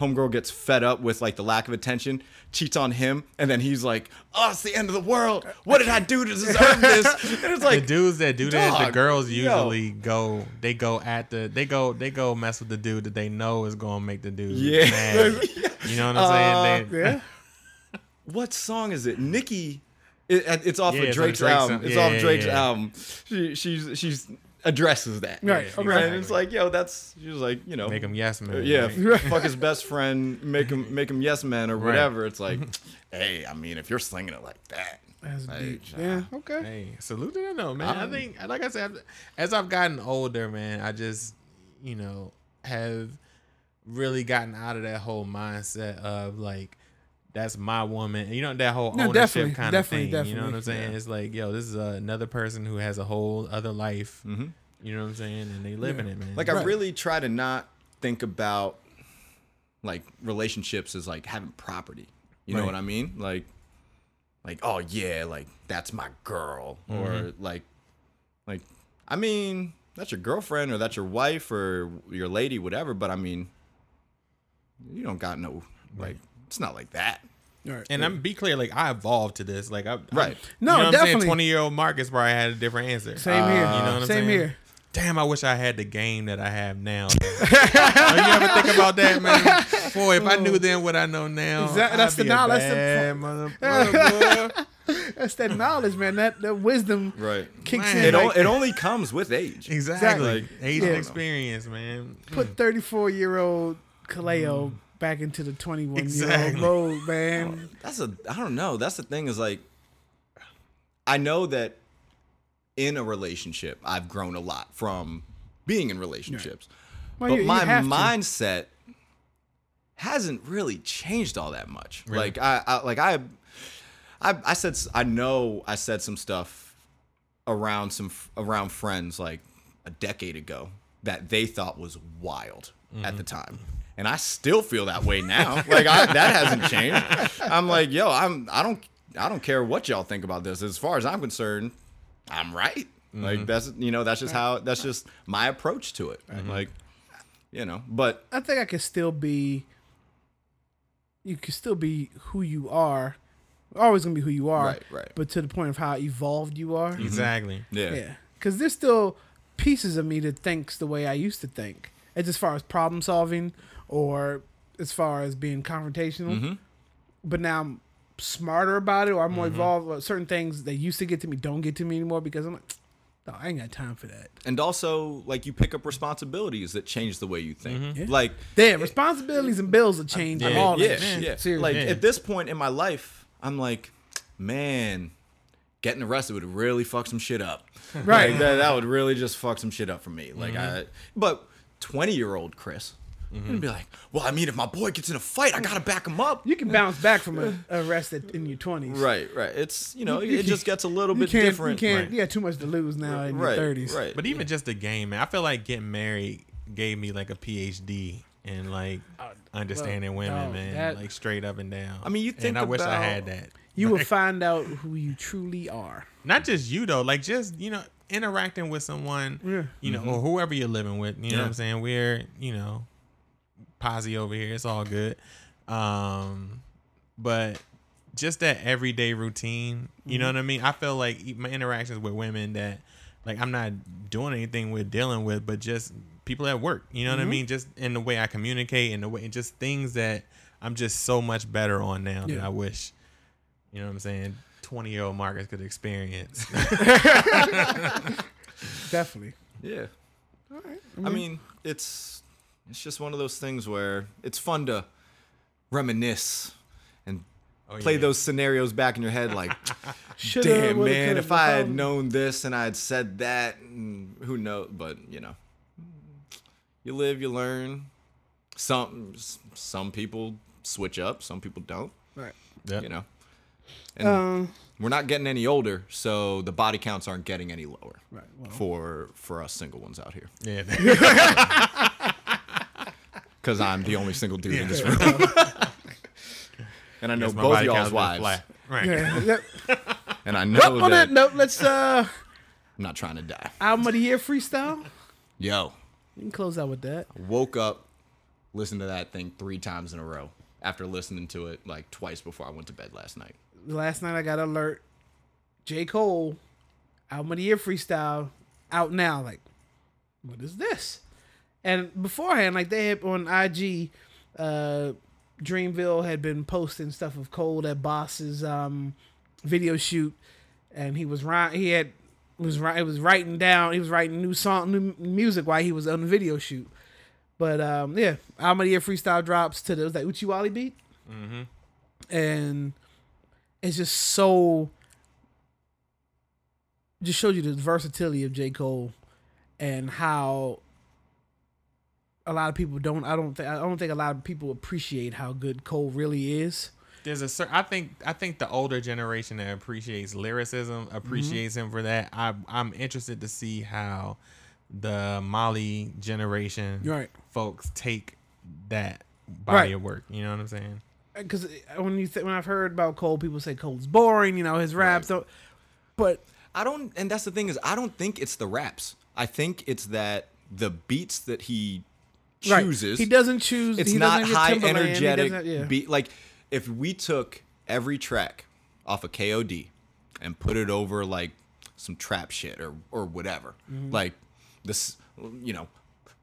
homegirl gets fed up with like the lack of attention, cheats on him, and then he's like, "Oh, it's the end of the world. What did I do to deserve this?" And it's The like, dudes that do that, the girls yo. usually go. They go at the. They go. They go mess with the dude that they know is gonna make the dude Yeah. mad. You know what I'm saying? Uh, they, yeah, what song is it? Nikki. It, it's off Yeah, of it's Drake's, Drake's album. It's yeah, off Drake's album. She, she's she's addresses that. right, Yeah, okay. And it's like, yo, that's she was like, you know, make him yes man. Yeah, Like, fuck his best friend, make him make him yes man or Right. whatever. It's like, hey, I mean, if you're slinging it like that, That's like, deep. uh, Yeah, okay. Hey, salute to them though, man. I think, like I said, as I've gotten older, man, I just, you know, have really gotten out of that whole mindset of like, that's my woman. You know, that whole No, ownership definitely, kind definitely, of thing. You know what I'm saying? yeah. It's like, yo, this is another person who has a whole other life. Mhm. You know what I'm saying? And they live in it, man. Like I really try to not think about like relationships as like having property. You know what I mean? Like like oh yeah, like that's my girl or Mm-hmm. like like I mean, that's your girlfriend or that's your wife or your lady whatever, but I mean you don't got no like it's not like that. All right. and I'm be clear, like I evolved to this. Like I, Right. No, you know definitely. Twenty year old Marcus probably had a different answer. Same uh, here. You know what I'm Same saying? here. Damn, I wish I had the game that I have now. oh, you ever think about that, man? Boy, if I knew oh. then what I know now, Exact- that's I'd the be a knowledge, that's the bad mother- boy. That's that knowledge, man. That that wisdom Right. kicks Man. in. It, o- it only comes with age. Exactly. Like, Age Yeah. and experience, man. put mm. 34 year old Kaleo back into the 21 Exactly. year old mode, man. Oh, that's a I don't know. That's the thing is like I know that in a relationship I've grown a lot from being in relationships. Well, but you- you my have to. mindset hasn't really changed all that much. Really? Like I, I like I, I I said I know I said some stuff around some around friends like a decade ago that they thought was wild at mm-hmm. the time. And I still feel that way now. like I, that hasn't changed. I'm like, yo, I'm I don't I don't care what y'all think about this. As far as I'm concerned, I'm right. Like mm-hmm. that's you know that's just how that's just my approach to it. Mm-hmm. Like you know, but I think I can still be. You can still be who you are. Always gonna be who you are. Right, right. But to the point of how evolved you are. Mm-hmm. Exactly. yeah. Yeah. Because there's still pieces of me that thinks the way I used to think. It's as far as problem solving or as far as being confrontational. Mm-hmm. But now I'm smarter about it or I'm more Mm-hmm. evolved. Or certain things that used to get to me don't get to me anymore because I'm like, no, I ain't got time for that. and also like you pick up responsibilities that change the way you think. Yeah. Like Damn, responsibilities and bills will change Yeah, all yeah, that. Man, yeah. Seriously. Like Yeah. at this point in my life, I'm like, man, getting arrested would really fuck some shit up. Right. Like, that, that would really just fuck some shit up for me. Like I, but 20 year old Chris, Mm-hmm. would be like, well, I mean, if my boy gets in a fight, I gotta back him up. you can bounce back from an arrest at, in your 20s. Right, right. It's you know, You it just gets a little bit can't, different. You can't. Right. You got too much to lose now in right, your 30s. right. But even just the game, man, I feel like getting married gave me like a PhD in like uh, understanding women, dog, man, that- like straight up and down. I mean, you think and I wish I had that. You will find out who you truly are. not just you though, like just you know interacting with someone, Yeah. you know, mm-hmm. or whoever you're living with. You know what I'm saying? We're you know, posse over here. It's all good. Um, but just that everyday routine. You know mm-hmm. what I mean? I feel like my interactions with women that like I'm not doing anything with dealing with, but just people at work. You know what I mm-hmm. mean? Just in the way I communicate and the way just things that I'm just so much better on now that I wish. You know what I'm saying? Twenty year old Marcus could experience. Definitely. Yeah. All right. I mm-hmm. mean, it's it's just one of those things where it's fun to reminisce and Oh, play yeah. those scenarios back in your head like damn woulda, man if i had known this and i had said that and who knows but you know you live you learn some some people switch up some people don't Right. Yep. you know and Um. we're not getting any older so the body counts aren't getting any lower Right. Well, for for us single ones out here Yeah. because i'm the only single dude in this room and i know Guess my both body y'all's count's been wives flat. Right. yeah. yep. and i know Well, on that that note, let's uh i'm not trying to die album of the year freestyle. yo You can close out with that. woke up, listened to that thing three times in a row after listening to it like twice before I went to bed last night. Last night I got an alert. J. Cole, album of the year freestyle, out now. Like, what is this? And beforehand, like they had on IG, uh, Dreamville had been posting stuff of Cole at Bas's um, video shoot, and he was ri- he had was ri- it was writing down he was writing new song new music while he was on the video shoot. But um, yeah, I'm gonna year freestyle drops to the it was like Uchi Wally beat, and it's just so just showed you the versatility of J. Cole and how a lot of people don't I don't think I don't think a lot of people appreciate how good Cole really is. There's a certain. I think. I think the older generation that appreciates lyricism appreciates him for that. I, I'm interested to see how the Molly generation Right. folks take that body Right. of work. You know what I'm saying? Uh, because uh, when you th- when I've heard about Cole, people say Cole's boring. You know his raps don't. But I don't, and that's the thing is, I don't think it's the raps. I think it's that the beats that he right, chooses. he doesn't choose. It's he not high energetic yeah. beat. Like if we took every track off of KOD and put it over like some trap shit or or whatever, Mm-hmm. like this, you know,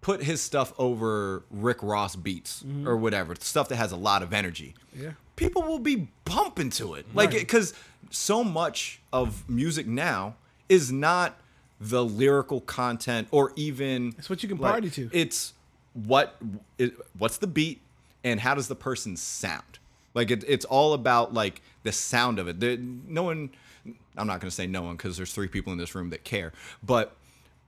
put his stuff over Rick Ross beats Mm-hmm. or whatever stuff that has a lot of energy. Yeah. people will be bumping to it. Like, because so much of music now is not the lyrical content or even It's what you can like, party to. It's what what's the beat and how does the person sound. Like it, it's all about like the sound of it. There, no one, I'm not gonna say no one because there's three people in this room that care, but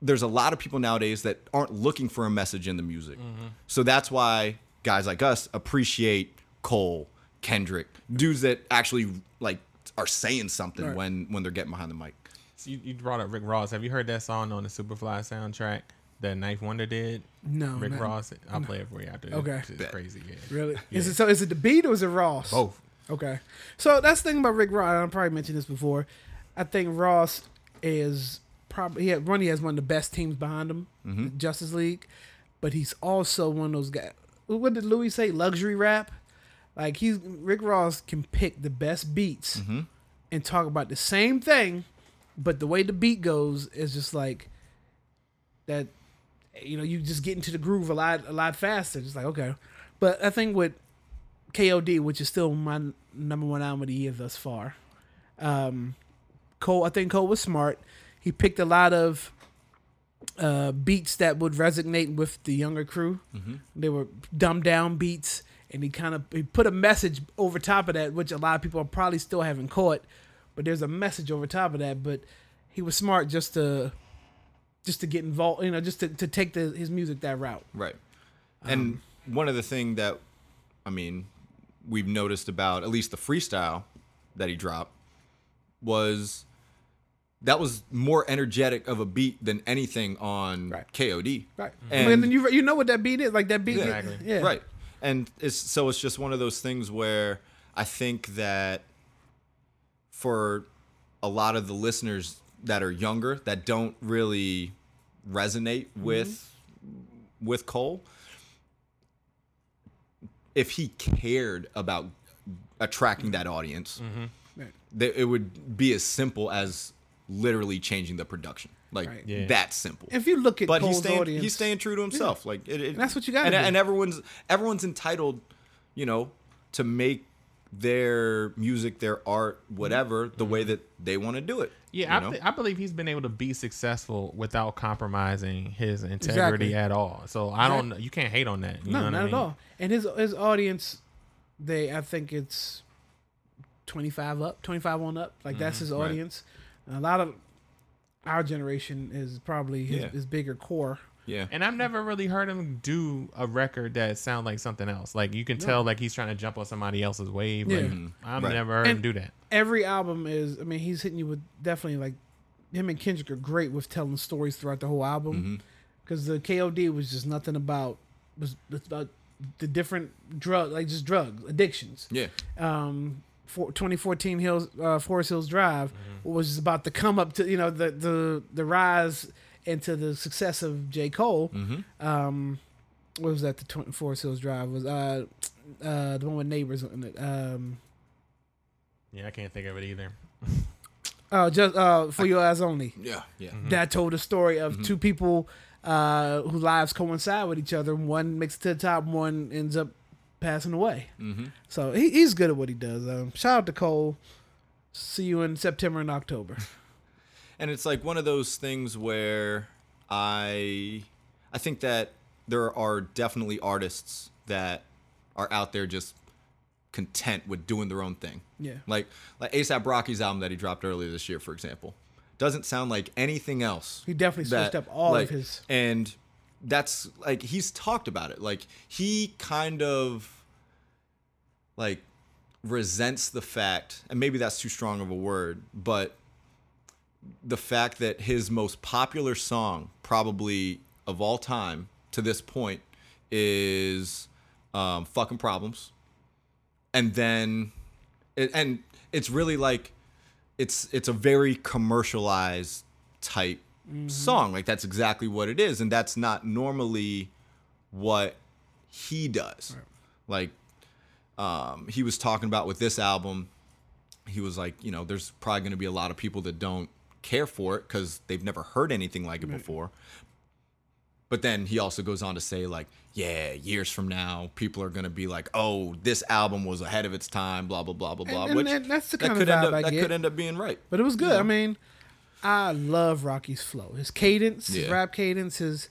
there's a lot of people nowadays that aren't looking for a message in the music. Mm-hmm. So that's why guys like us appreciate Cole, Kendrick, dudes that actually like are saying something Right. when when they're getting behind the mic. So you, you brought up Rick Ross. Have you heard that song on the Superfly soundtrack that Knife Wonder did? No, Rick not- Ross. I'll play it for you after. Okay. It's Bet. crazy. Yeah. Really? Is it so? Is it the beat or is it Ross? Both. Okay. So that's the thing about Rick Ross. I probably mentioned this before. I think Ross is probably he had, one. He has one of the best teams behind him, Mm-hmm. Justice League, but he's also one of those guys. What did Louis say? Luxury rap. Like he's Rick Ross can pick the best beats Mm-hmm. and talk about the same thing, but the way the beat goes is just like that. You know, you just get into the groove a lot, a lot faster. Just like okay, but I think with KOD, which is still my n- number one album of the year thus far. Um, Cole, I think Cole was smart. He picked a lot of uh, beats that would resonate with the younger crew. They were dumbed down beats, and he kind of he put a message over top of that, which a lot of people probably still haven't caught. But there's a message over top of that. But he was smart just to just to get involved, you know, just to, to take the, his music that route. Right. And um, one of the thing that I mean, we've noticed about at least the freestyle that he dropped was that was more energetic of a beat than anything on Right. KOD. Right. And- And then you you know what that beat is like that beat. Exactly. Yeah. Right. And it's so it's just one of those things where I think that for a lot of the listeners that are younger that don't really resonate mm-hmm. with with Cole if he cared about attracting that audience mm-hmm. Right. that it would be as simple as literally changing the production like Right. Yeah. that simple If you look at but Cole's he's staying audience, he's staying true to himself. Like it, it- that's what you gotta and, and everyone's everyone's entitled, you know, to make their music, their art, whatever, the mm-hmm. way that they want to do it. Yeah, I, th- I believe he's been able to be successful without compromising his integrity Exactly. at all. So I don't. You can't hate on that. You no, know what not I mean? at all. And his his audience, they I think it's twenty five up, twenty five on up. Like that's his Mm-hmm. right. audience. A lot of our generation is probably his, Yeah. his bigger core. yeah. And I've never really heard him do a record that sound like something else. Like you can tell, like he's trying to jump on somebody else's wave. Yeah. Mhm. I've Right. never heard him do that. Every album is. I mean, he's hitting you with definitely like him and Kendrick are great with telling stories throughout the whole Mm-hmm. album. Because the KOD was just nothing about was was about the different drug like just drugs addictions. Yeah. um, for 2014 Hills uh, Forest Hills Drive was about the come up to you know the the the rise into the success of J Cole. Um, what was that? The 20, Forest Hills Drive was uh uh the one with neighbors on it. Um, Yeah, I can't think of it either. oh, just uh for your eyes only. Yeah. Yeah. That told the story of two people uh whose lives coincide with each other. One makes it to the top, one ends up passing away. Mm-hmm. So he, he's good at what he does. Um, shout out to Cole. See you in September and October. and it's like one of those things where I I think that there are definitely artists that are out there just content with doing their own thing. Yeah. Like like ASAP Rocky's album that he dropped earlier this year, for example, doesn't sound like anything else. He definitely switched up all like, of his. and that's like he's talked about it. Like he kind of like resents the fact, and maybe that's too strong of a word, but the fact that his most popular song, probably of all time to this point, is um, "Fucking Problems," and then, it, and it's really like, it's it's a very commercialized type song. Like that's exactly what it is, and that's not normally what he does. Like, um, he was talking about with this album, he was like, you know, there's probably going to be a lot of people that don't care for it because they've never heard anything like it before. But then he also goes on to say like, yeah, years from now, people are gonna be like, oh, this album was ahead of its time, blah blah blah blah blah. and which that- that's the that of could end vibe up I that get. could end up being right. But it was good. I mean, I love Rocky's flow. His cadence, his rap cadence is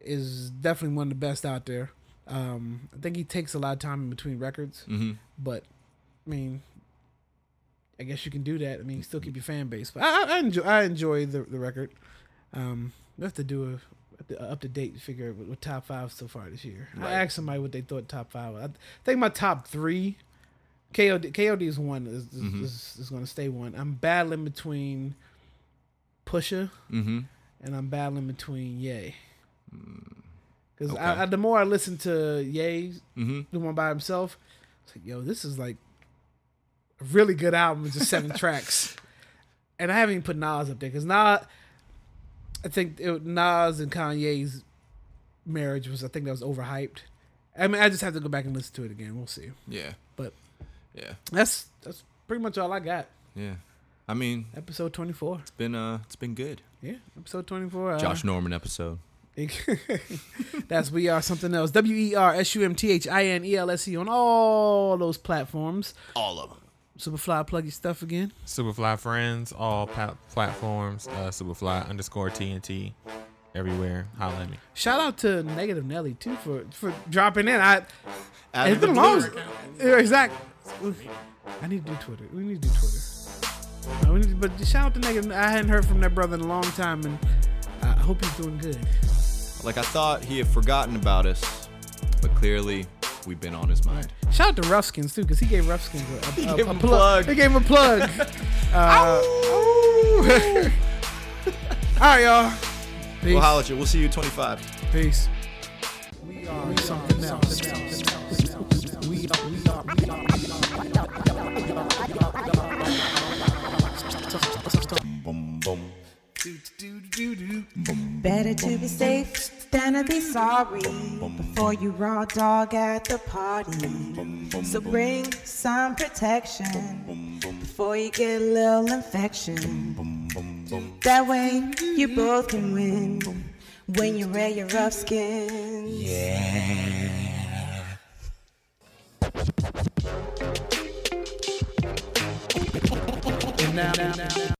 is definitely one of the best out there. Um, I think he takes a lot of time in between records, hmm but I mean, I guess you can do that. I mean, still keep your fan base. But I, I- I enjoy I enjoy the the record. Um, we have to do a, up to date figure with, with top five so far this year. Right. I asked somebody what they thought top five. was. I think my top three. KOD, KOD is one is, is, Mhm. is, is going to stay one. I'm battling between Pusha hmm and I'm battling between Ye. Because Okay. I, I, the more I listen to Ye, hmm the one by himself, it's like, yo, this is like a really good album with just seven tracks. And I haven't even put Nas up there because Nas, I think it, Nas and Kanye's marriage was, I think that was overhyped. I mean, I just have to go back and listen to it again. We'll see. Yeah. But- yeah, That's that's pretty much all I got. yeah. I mean, Episode 24. it's been uh, it's been good. Yeah, episode 24. Uh, Josh Norman episode. That's We Are Something Else. W E R S U M T H I N E L S E on all those platforms. All of them. Superfly, plug your stuff again. Superfly friends, all pa- platforms. Uh, Superfly underscore TNT, everywhere. Holla at me. Shout out to Negative Nelly too for for dropping in. I Added it's the been a long. blue. Yeah, exactly. I need to do Twitter. We need to do Twitter. Uh, we need to- but shout out to Negative. I hadn't heard from that brother in a long time, and I hope he's doing good. Like I thought he had forgotten about us, but clearly we've been on his mind. Shout out to Roughskins too, because he gave Roughskins a, a, He a- gave a him a plug. plug. He gave him a plug. uh, all right, y'all. Peace. We'll holler at you. We'll see you 25. Peace. We are something else. We are, we are, we are. Boom, boom. Better to be safe than to be sorry before you raw dog at the party. So bring some protection before you get a little infection. That way you both can win when you wear your rough skin. And now, now, now, now.